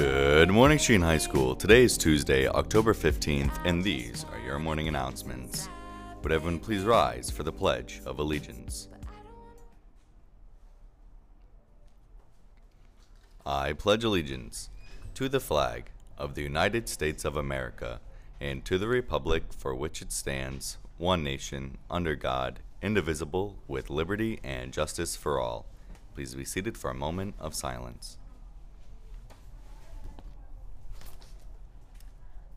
Good morning, Sheehan High School. Today is Tuesday, October 15th, and these are your morning announcements. Would everyone please rise for the Pledge of Allegiance? I pledge allegiance to the flag of the United States of America and to the republic for which it stands, one nation, under God, indivisible, with liberty and justice for all. Please be seated for a moment of silence.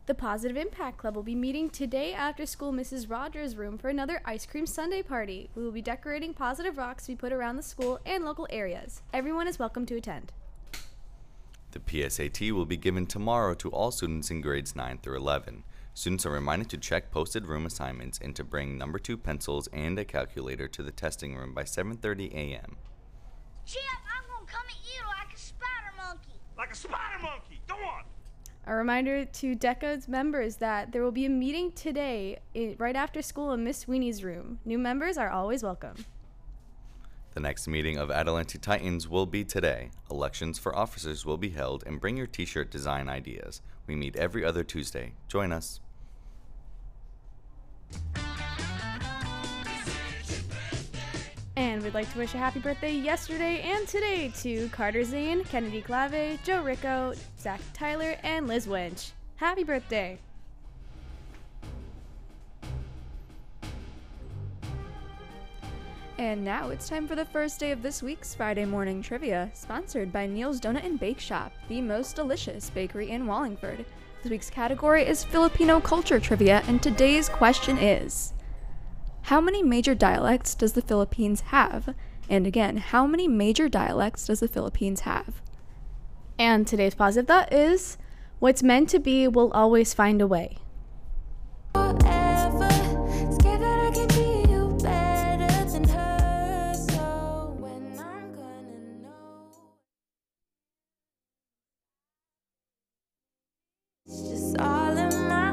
The Positive Impact Club will be meeting today after school Mrs. Rogers' room for another ice cream sundae party. We will be decorating positive rocks to be put around the school and local areas. Everyone is welcome to attend. The PSAT will be given tomorrow to all students in grades 9 through 11. Students are reminded to check posted room assignments and to bring number 2 pencils and a calculator to the testing room by 7:30 a.m. Chip, I'm gonna come at you like a spider monkey. Like a spider monkey. Go on. A reminder to DECA's members that there will be a meeting today i- right after school in Miss Sweeney's room. New members are always welcome. The next meeting of Adelante Titans will be today. Elections for officers will be held and bring your t-shirt design ideas. We meet every other Tuesday. Join us. And we'd like to wish a happy birthday yesterday and today to Carter Zane, Kennedy Clave, Joe Ricco, Zach Tyler, and Liz Winch. Happy birthday! And now it's time for the first day of this week's Friday morning trivia, sponsored by Neil's Donut and Bake Shop, the most delicious bakery in Wallingford. This week's category is Filipino culture trivia, and today's question is How many major dialects does the Philippines have? And again, how many major dialects does the Philippines have? And today's positive thought is what's meant to be will always find a way. all in my